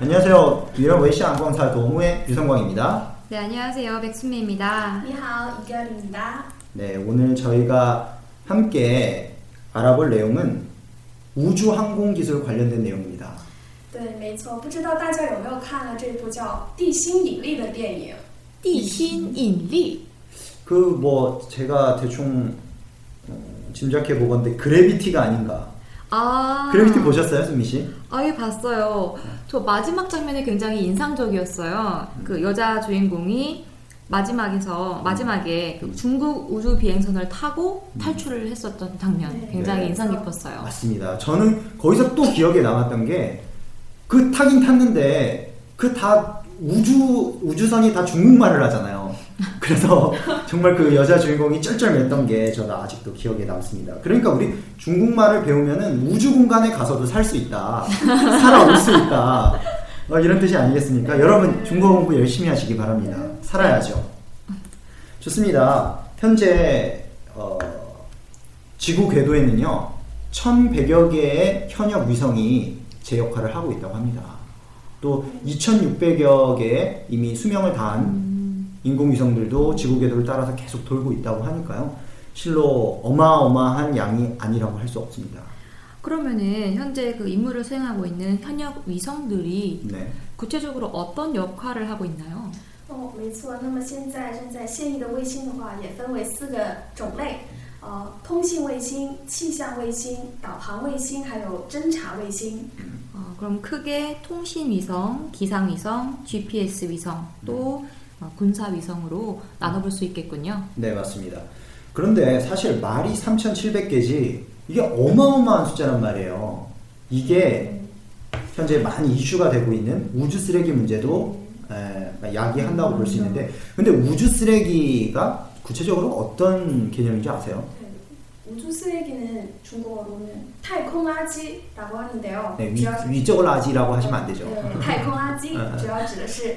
안녕하세요. 유럽 외시안 광사 도무의 유성광입니다. 네, 안녕하세요. 백순미입니다. 你好，一个领达。 네, 오늘 저희가 함께 알아볼 내용은 우주 항공 기술 관련된 내용입니다. 对，没错，不知道大家有没有看了这部叫《地心引力》的电影？地心引力. 그 뭐 제가 대충 어, 짐작해 보건데 그래비티가 아닌가. 아. 그래비티 보셨어요, 수미 씨? 아, 예, 봤어요. 저 마지막 장면이 굉장히 인상적이었어요. 그 여자 주인공이 마지막에서 마지막에 그 중국 우주 비행선을 타고 탈출을 했었던 장면 네. 굉장히 네. 인상 깊었어요. 맞습니다. 저는 거기서 또 기억에 남았던 게 그 타긴 탔는데 그 다 우주 우주선이 다 중국말을 하잖아요. 그래서 정말 그 여자 주인공이 쩔쩔맸던 게 저는 아직도 기억에 남습니다. 그러니까 우리 중국말을 배우면은 우주 공간에 가서도 살 수 있다, 살아올 수 있다. 어, 이런 뜻이 아니겠습니까? 여러분 중국어 공부 열심히 하시기 바랍니다. 살아야죠. 좋습니다. 현재 어, 지구 궤도에는요 1,100여 개의 현역 위성이 제 역할을 하고 있다고 합니다. 또 2,600여 개의 이미 수명을 다한 인공위성들도 지구 궤도를 따라서 계속 돌고 있다고 하니까요. 실로 어마어마한 양이 아니라고 할 수 없습니다. 그러면은 현재 그 임무를 수행하고 있는 현역 위성들이 네. 구체적으로 어떤 역할을 하고 있나요?哦，没错。那么现在正在现役的卫星的话，也分为四个种类，呃，通信卫星、气象卫星、导航卫星，还有侦察卫星。 어, 그럼 크게 통신 위성, 기상 위성, GPS 위성, 또 어, 군사 위성으로 나눠볼 수 있겠군요. 네, 맞습니다. 그런데 사실 말이 3,700개지 이게 어마어마한 숫자란 말이에요. 이게 현재 많이 이슈가 되고 있는 우주 쓰레기 문제도 에, 야기한다고 볼 수 있는데 근데 우주 쓰레기가 구체적으로 어떤 개념인지 아세요? 对，无珠쓰레기는 중국어로는 太空垃圾라고 하는데요. 네, 主 위, 要 위적을 하지라고 하시면 안 되죠. 呃，太空垃圾嗯嗯主要指的是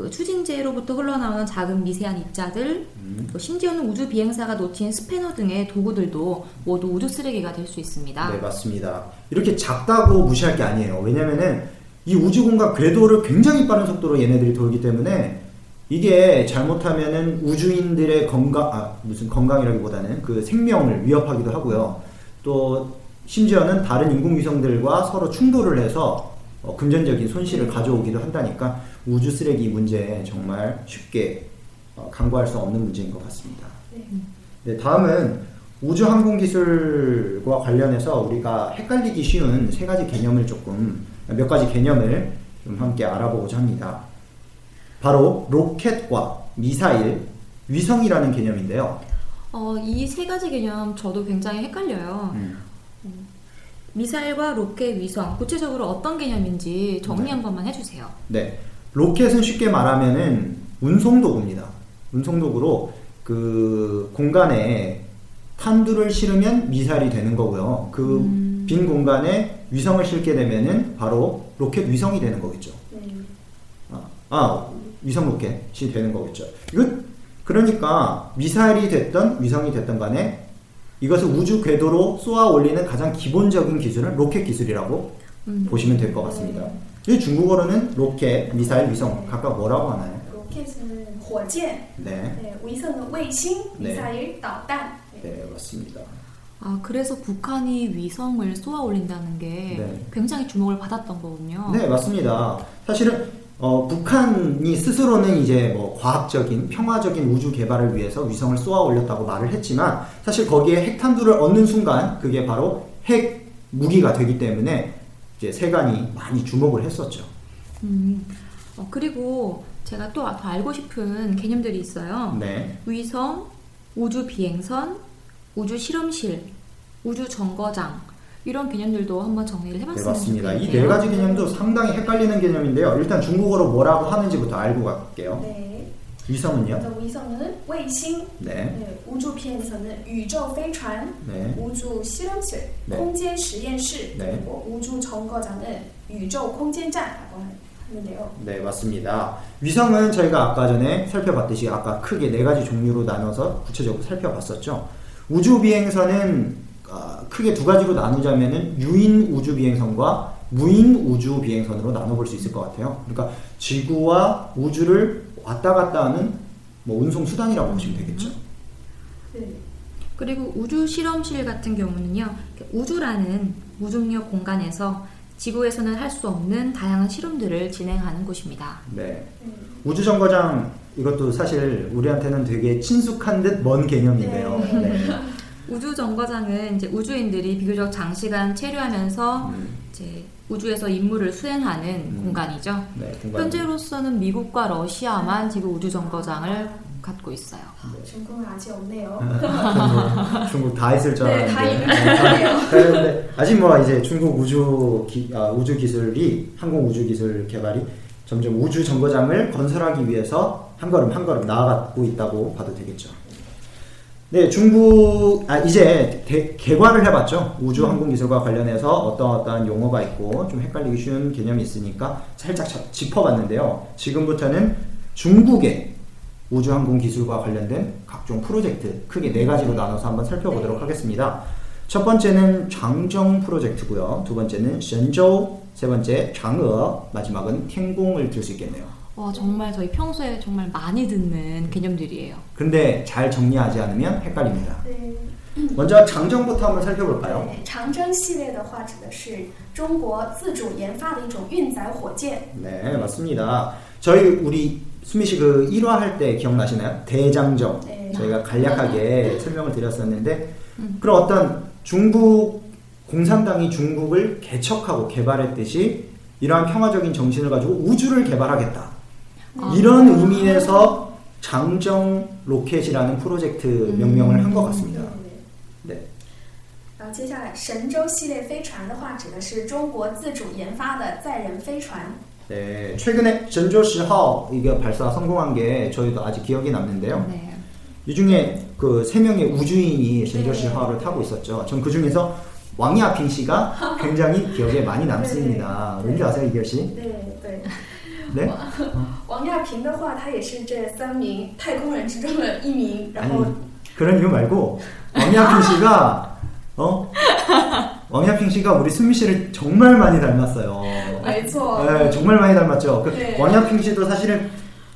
그 추진제로부터 흘러나오는 작은 미세한 입자들, 음. 또 심지어는 우주 비행사가 놓친 스패너 등의 도구들도 모두 우주 쓰레기가 될 수 있습니다. 네, 맞습니다. 이렇게 작다고 무시할 게 아니에요. 왜냐면은 이 우주 공간 궤도를 굉장히 빠른 속도로 얘네들이 돌기 때문에 이게 잘못하면은 우주인들의 건강, 아, 무슨 건강이라기보다는 그 생명을 위협하기도 하고요. 또 심지어는 다른 인공위성들과 서로 충돌을 해서 어, 금전적인 손실을 가져오기도 한다니까 우주 쓰레기 문제 정말 쉽게 어, 간과할 수 없는 문제인 것 같습니다. 네. 네, 다음은 우주 항공 기술과 관련해서 우리가 헷갈리기 쉬운 세 가지 개념을 조금 몇 가지 개념을 좀 함께 알아보고자 합니다. 바로 로켓과 미사일, 위성이라는 개념인데요. 어, 이 세 가지 개념 저도 굉장히 헷갈려요. 음, 미사일과 로켓, 위성, 구체적으로 어떤 개념인지 정리 네. 한 번만 해주세요. 네, 로켓은 쉽게 말하면은 운송도구입니다. 운송도구로 그 공간에 탄두를 실으면 미사일이 되는 거고요. 그 빈 음. 공간에 위성을 실게 되면은 바로 로켓 위성이 되는 거겠죠. 네， 아, 아, 위성 로켓이 되는 거겠죠. 이거 그러니까 미사일이 됐던 위성이 됐던 간에 이것을 우주 궤도로 쏘아 올리는 가장 기본적인 기술은 로켓 기술이라고 음. 보시면 될 것 같습니다. 이 중국어로는 로켓, 미사일, 위성 각각 뭐라고 하나요? 로켓은 火箭 네, 네, 위성은 卫星 네. ミサイル导弹 네. 네 맞습니다. 아, 그래서 북한이 위성을 쏘아 올린다는 게 네. 굉장히 주목을 받았던 거군요. 네, 맞습니다. 사실은 어, 북한이 스스로는 이제 뭐 과학적인 평화적인 우주 개발을 위해서 위성을 쏘아 올렸다고 말을 했지만 사실 거기에 핵탄두를 얹는 순간 그게 바로 핵 무기가 되기 때문에 이제 세간이 많이 주목을 했었죠. 음, 어, 그리고 제가 또더 알고 싶은 개념들이 있어요. 네, 위성, 우주 비행선, 우주 실험실, 우주 정거장 이런 개념들도 한번 정리를 네 해봤으면 맞습니다. 이 좋겠네요. 네 가지 개념도 상당히 헷갈리는 개념인데요. 일단 중국어로 뭐라고 하는지부터 알고 갈게요. 네. 위성은요? 먼저 위성은 卫星 네, 네, 우주 비행선은 宇宙飞船 네, 우주 실험실, 네. 공간实验室, 네. 그리고 우주 정거장은 宇宙空间站라고 하는데요. 네, 맞습니다. 위성은 저희가 아까 전에 살펴봤듯이 아까 크게 네 가지 종류로 나눠서 구체적으로 살펴봤었죠. 우주 비행선은 아, 크게 두 가지로 나누자면은 유인 우주 비행선과 무인 우주 비행선으로 나눠볼 수 있을 것 같아요. 그러니까 지구와 우주를 왔다 갔다 하는 뭐 운송 수단이라고 보시면 되겠죠. 네. 그리고 우주 실험실 같은 경우는요, 우주라는 무중력 공간에서 지구에서는 할 수 없는 다양한 실험들을 진행하는 곳입니다. 네. 네. 우주 정거장 이것도 사실 우리한테는 되게 친숙한 듯 먼 개념인데요. 네. 우주 정거장은 이제 우주인들이 비교적 장시간 체류하면서 음, 이제 우주에서 임무를 수행하는 음. 공간이죠. 네, 공간. 현재로서는 미국과 러시아만 지금 우주 정거장을 갖고 있어요. 중국은 아직 없네요. 중국, 중국 다 있을 줄 네, 알았는데. 다 있는 줄 알았네요. 그런데 아직 뭐 이제 중국 우주 기, 아, 우주 기술이 항공 우주 기술 개발이 점점 우주 정거장을 건설하기 위해서 한 걸음 한 걸음 나아가고 있다고 봐도 되겠죠. 네, 중국 아 이제 대- 개괄을 해봤죠. 우주 항공 기술과 관련해서 어떤 어떤 용어가 있고 좀 헷갈리기 쉬운 개념이 있으니까 살짝 자- 짚어봤는데요. 지금부터는 중국의 우주 항공 기술과 관련된 각종 프로젝트 크게 네 가지로 나눠서 한번 살펴보도록 네. 하겠습니다. 첫 번째는 장정 프로젝트고요. 두 번째는 션저우, 세 번째 장어, 마지막은天공을 들 수 있겠네요. 와 정말 저희 평소에 정말 많이 듣는 개념들이에요. 근데 잘 정리하지 않으면 헷갈립니다. 对 먼저 장정부터 한번 살펴볼까요? 对，长征系列的话指的是中国自主研发的一种运载火箭。 네, 맞습니다. 저희 우리 수미 씨 그 1화 할 때 기억나시나요? 대장정. 네. 저희가 간략하게 설명을 드렸었는데 그런 어떤 중국 공산당이 중국을 개척하고 개발했듯이 이러한 평화적인 정신을 가지고 우주를 개발하겠다. 아. 이런 의미에서 장정 로켓이라는 프로젝트 명명을 한 것 같습니다. 对 네. 然后接下来神舟系列飞船的话，指的是中国自主研发的载人飞船。 네, 최근에 전조 10호 이게 발사 성공한 게 저희도 아직 기억이 남는데요. 네. 이 중에 그 세 명의 우주인이 전조 네. 10호를 타고 있었죠. 전 그 중에서 왕야핑 씨가 굉장히 기억에 많이 남습니다. 네. 왠지 아세요, 이결 씨? 对对， 네? 王亚平的话，他也是这三名太空人之中的一名。然后 아니 그런 이유 말고 왕야핑 씨가 어 왕야핑 씨가 우리 수미 씨를 정말 많이 닮았어요. 没错， 네, 정말 많이 닮았죠. 그 네. 왕야핑 씨도 사실은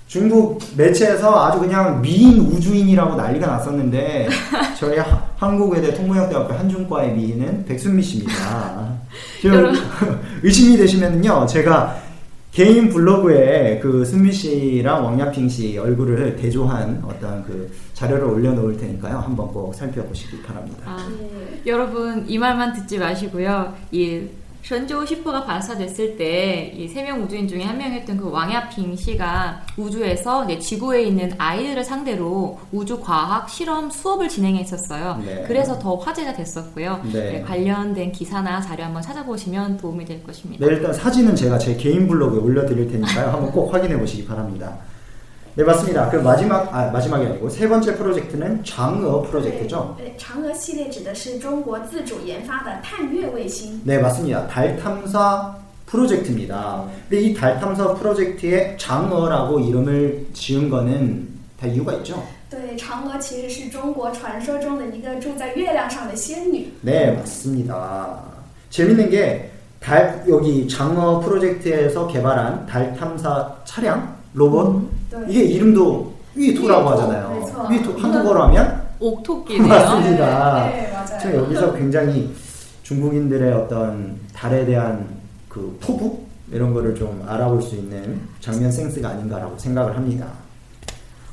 중국 매체에서 아주 그냥 미인 우주인이라고 난리가 났었는데 저희 하- 한국외대 통무역대학교 한중과의 미인은 백순미 씨입니다. 지금 의심이 되시면요, 제가 개인 블로그에 그 순미 씨랑 왕야핑 씨 얼굴을 대조한 어떤 그 자료를 올려놓을 테니까요, 한번 꼭 살펴보시기 바랍니다. 아, 对 여러분 이 말만 듣지 마시고요. 이 전조 10호가 발사됐을 때 이 세 명 우주인 중에 한 명이었던 그 왕야핑 씨가 우주에서 이제 지구에 있는 아이들을 상대로 우주 과학 실험 수업을 진행했었어요. 네. 그래서 더 화제가 됐었고요. 네. 네, 관련된 기사나 자료 한번 찾아보시면 도움이 될 것입니다. 네, 일단 사진은 제가 제 개인 블로그에 올려드릴 테니까요. 한번 꼭 확인해 보시기 바랍니다. 네, 맞습니다. 그 마지막, 아, 마지막이 아니고 세 번째 프로젝트는 장어 프로젝트죠. 对，嫦娥系列指的是中国自主研发的探月卫星。 네, 맞습니다. 달 탐사 프로젝트입니다. 근데 이 달 탐사 프로젝트에 장어라고 이름을 지은 거는 다 이유가 있죠. 对，嫦娥其实是中国传说中的一个住在月亮上的仙女。 네, 맞습니다. 재밌는 게 달 여기 장어 프로젝트에서 개발한 달 탐사 차량 로봇 对， 이게 이름도 위토라고 위토, 하잖아요. 그렇죠. 위토 한국어로 하면 옥토끼네요. 맞습니다. 네. 저 여기서 굉장히 중국인들의 어떤 달에 대한 그 포부 이런 거를 좀 알아볼 수 있는 장면 센스가 아닌가라고 생각을 합니다.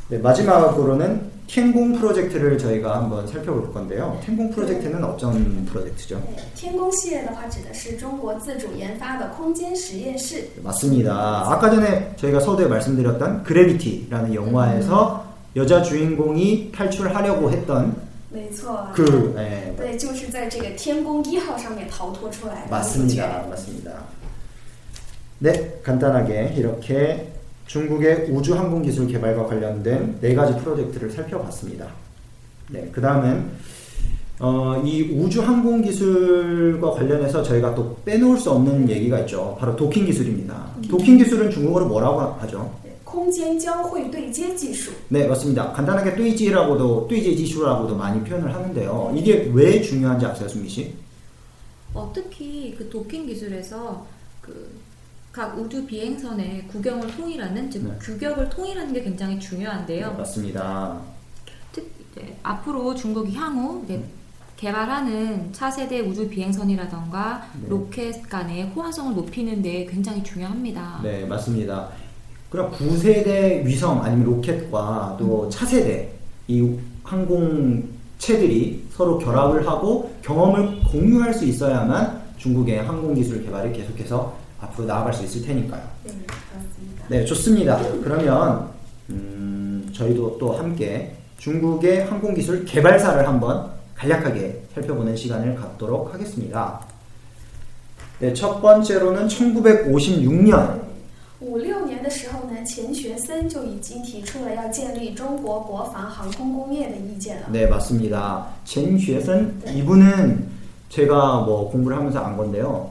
네, 마지막으로는 텐공 프로젝트를 저희가 한번 살펴볼 건데요. 텐공 프로젝트는 어떤 프로젝트죠? 对天宫系列的话，指的是中国自主研发的空间实验室。 맞습니다. 아까 전에 저희가 서두에 말씀드렸던 그래비티라는 영화에서 여자 주인공이 탈출하려고 했던 没错， 그 예, 对，就是在这个天宫一号上面逃脱出来的主角。 맞습니다. 맞습니다. 네, 간단하게 이렇게 중국의 우주 항공 기술 개발과 관련된 네 가지 프로젝트를 살펴봤습니다. 네, 그 다음은 어, 이 우주 항공 기술과 관련해서 저희가 또 빼놓을 수 없는 얘기가 있죠. 바로 도킹 기술입니다. 도킹 기술은 중국어로 뭐라고 하죠? 对空间交会对接技术。 네, 맞습니다. 간단하게 뚜이지라고도 뚜이지 기술이라고도 많이 표현을 하는데요. 이게 왜 중요한지 아세요, 수미 씨? 어, 특히 그 도킹 기술에서 그 각 우주 비행선의 구경을 통일하는 즉 네. 규격을 통일하는 게 굉장히 중요한데요. 맞습니다. 특 이제 앞으로 중국이 향후 이제 개발하는 차세대 우주 비행선이라던가 네. 로켓 간의 호환성을 높이는 데 굉장히 중요합니다. 네, 맞습니다. 그럼 9세대 위성 아니면 로켓과 또 차세대 이 항공체들이 서로 결합을 하고 경험을 공유할 수 있어야만 중국의 항공기술 개발이 계속해서 앞으로 나아갈 수 있을 테니까요. 对，맞습니다 네, 좋습니다. 그러면 음, 저희도 또 함께 중국의 항공기술 개발사를 한번 간략하게 살펴보는 시간을 갖도록 하겠습니다. 네, 첫 번째로는 1956년 五六年的时候呢，钱学森就已经提出了要建立中国国防航空工业的意见了。 네, 맞습니다. 젠 쉐슨 이분은 제가 뭐 공부를 하면서 안 건데요.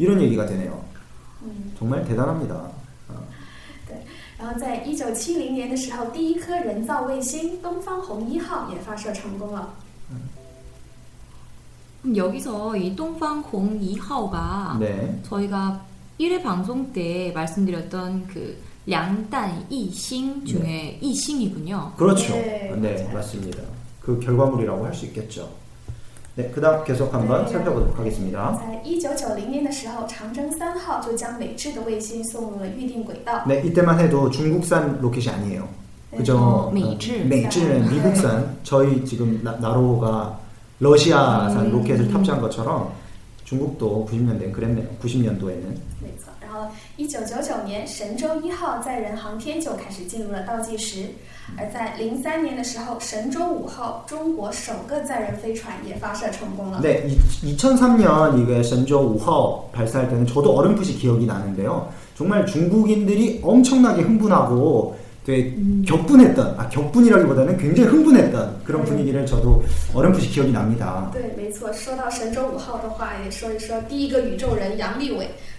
이런 얘기가 되네요. 嗯， 정말 대단합니다. 어, 然后在一九七零年的时候，第一颗人造卫星东方红一号也发射成功了。 그럼 여기서 이 동방홍 2하오가 네. 저희가 1회 방송 때 말씀드렸던 그 량단 이싱 중에 이싱이군요. 그렇죠. 네, 네, 맞아요. 맞습니다. 그 결과물이라고 할 수 있겠죠. 네, 그다음 계속 한번 네. 살펴보도록 하겠습니다. 在一九九零年的时候，长征三号就将美制的卫星送入了预定轨道。 네, 이때만 해도 중국산 로켓이 아니에요. 그죠? 어, 메이즈. 메이즈는 미국산. 저희 지금 나, 나로가 러시아산 음. 로켓을 탑재한 것처럼 중국도 90년대엔 그랬네요. 90년도에는. 没错，然后一九九九年，神舟一号载人航天就开始进入了倒计时，而在零三年的时候，神舟五号中国首个载人飞船也发射成功了。 네, 2003년 이게神舟 5호 발사할 때는 저도 어렴풋이 기억이 나는데요. 정말 중국인들이 엄청나게 흥분하고 되게 격분했던, 아, 격분이라기보다는 굉장히 흥분했던 그런 분위기를 저도 어렴풋이 기억이 납니다. 对，没错。说到神舟五号的话，也说一说第一个宇宙人杨利伟。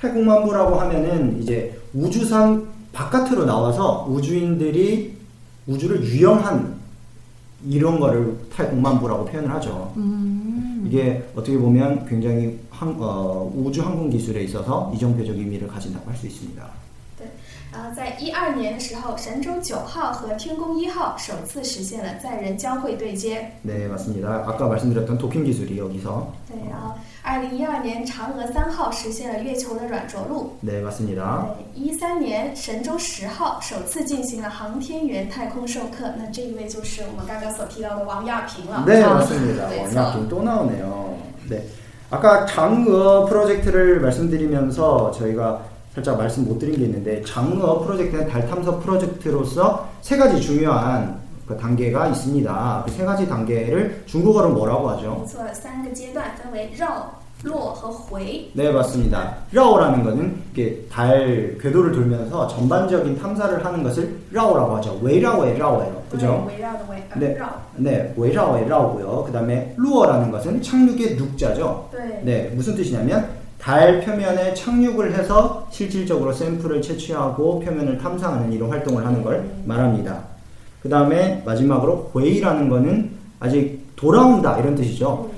태국만부라고 하면은 이제 우주선 바깥으로 나와서 우주인들이 우주를 유영한 이런 거를 태국만부라고 표현을 하죠. 음. 이게 어떻게 보면 굉장히 항, 어, 우주 항공 기술에 있어서 이정표적 의미를 가진다고 할 수 있습니다. 啊，在一二年的时候，神舟九号和天宫一号首次实现了载人交会对接。네맞습니다아까말씀드렸던도킹기술이여기서对啊。 2012年嫦娥三号实现了月球的软着陆。네맞습니 다。 一三年神舟十号首次进行了航天员太空授课。那这一位就是我们刚刚所提到的王亚平了。네맞습니 다。 王亚平또나오네요네 아까 장어 프로젝트를 말씀드리면서 저희가 살짝 말씀 못 드린 게 있는데 장어 프로젝트는 달 탐사 프로젝트로서 세 가지 중요한 그 단계가 있습니다. 그 세 가지 단계를 중국어로 뭐라고 没 하죠? 错，三个阶段分为绕、落和回。 네, 맞습니다. 라오라는 것은 이게 달 궤도를 돌면서 전반적인 탐사를 하는 것을 라오라고 하죠. 외라오의 라오예요. 对 그죠? 围绕的围，呃 네 绕。 네, 외라오의 라오고요. 그다음에 루어라는 것은 착륙의 눅자죠. 对， 네, 무슨 뜻이냐면 달 표면에 착륙을 해서 실질적으로 샘플을 채취하고 표면을 탐사하는 이런 활동을 하는 걸 말합니다. 그 다음에 마지막으로 회의라는 거는 아직 돌아온다 이런 뜻이죠.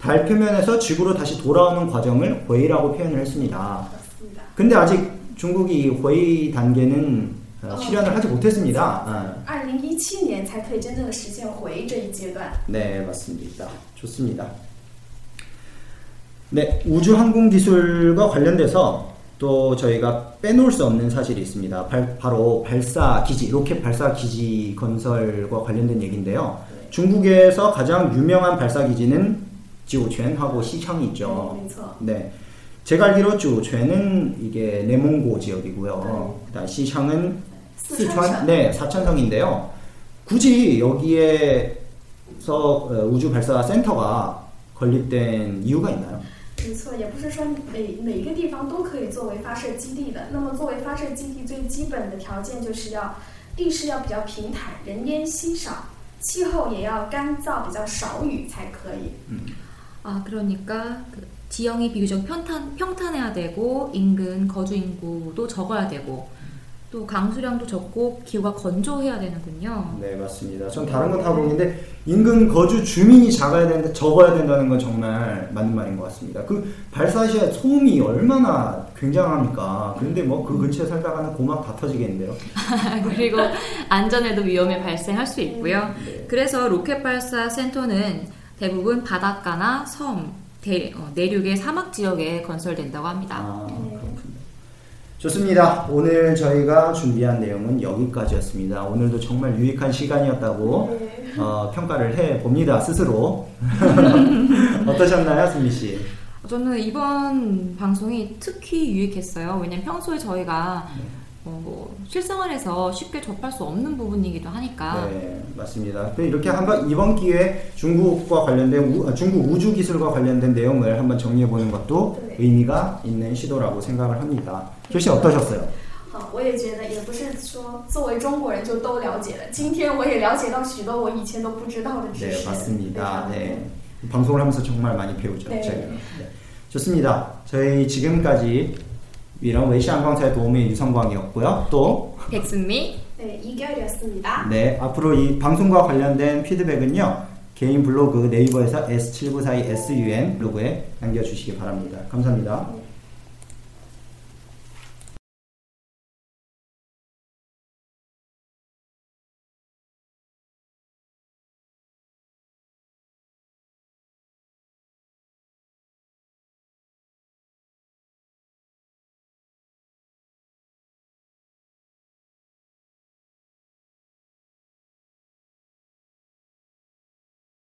달 표면에서 지구로 다시 돌아오는 과정을 회의라고 표현을 했습니다. 그렇습니다. 근데 아직 중국이 회의 단계는 어, 실현을 하지 못했습니다. 아, 二零一七年才可以真正的实现回这一阶段。 네, 맞습니다. 좋습니다. 네, 우주 항공 기술과 관련돼서 또 저희가 빼놓을 수 없는 사실이 있습니다. 발, 바로 발사 기지, 로켓 발사 기지 건설과 관련된 얘기인데요. 중국에서 가장 유명한 발사 기지는 지오첸하고 시창이 있죠. 어, 그렇죠. 네. 제가 알기로 지오첸은 이게 내몽고 지역이고요. 네. 그다음 시창은 스촨, 네, 사천성인데요. 굳이 여기에서 어, 우주 발사 센터가 건립된 이유가 있나요? 没错，也不是说每每一个地方都可以作为发射基地的。那么作为发射基地，最基本的条件就是要地势要比较平坦，人烟稀少，气候也要干燥，比较少雨才可以。 아 그러니까 그 지형이 비교적 평탄 평탄해야 되고 인근 거주 인구도 적어야 되고 또 강수량도 적고 기후가 건조해야 되는군요. 네 맞습니다. 전 다른 건 다 모르는데 인근 거주 주민이 작아야 되는데 적어야 된다는 건 정말 맞는 말인 것 같습니다. 그 발사 시에 소음이 얼마나 굉장합니까? 그런데 뭐 그 근처에 살다가는 고막 다 터지겠는데요. 그리고 안전에도 위험이 발생할 수 있고요. 네. 그래서 로켓 발사 센터는 대부분 바닷가나 섬, 대, 어, 내륙의 사막 지역에 건설된다고 합니다. 아. 좋습니다. 오늘 저희가 준비한 내용은 여기까지였습니다. 오늘도 정말 유익한 시간이었다고 어, 평가를 해 봅니다. 스스로 어떠셨나요, 승미 씨? 저는 이번 방송이 특히 유익했어요. 왜냐면 평소에 저희가 네. 어, 뭐 실생활에서 쉽게 접할 수 없는 부분이기도 하니까 네, 맞습니다. 또 이렇게 한번 이번 기회에 중국과 관련된 우, 아, 중국 우주 기술과 관련된 내용을 한번 정리해 보는 것도 네. 의미가 있는 시도라고 생각을 합니다. 교씨 어떠셨어요? 好，我也觉得，也不是说作为中国人就都了解了。今天我也了解到许多我以前都不知道的知 네, 识。 맞습니다. 非常 네. 방송을 하면서 정말 많이 배우죠. 네. 저희가. 네. 좋습니다. 저희 지금까지 이런 웨이시안 광사의 도움의 유성광이었고요. 또 백순미 네, 이결이었습니다. 네, 앞으로 이 방송과 관련된 피드백은요. 개인 블로그 네이버에서 S7942SUN 블로그에 남겨주시기 바랍니다. 감사합니다. 네,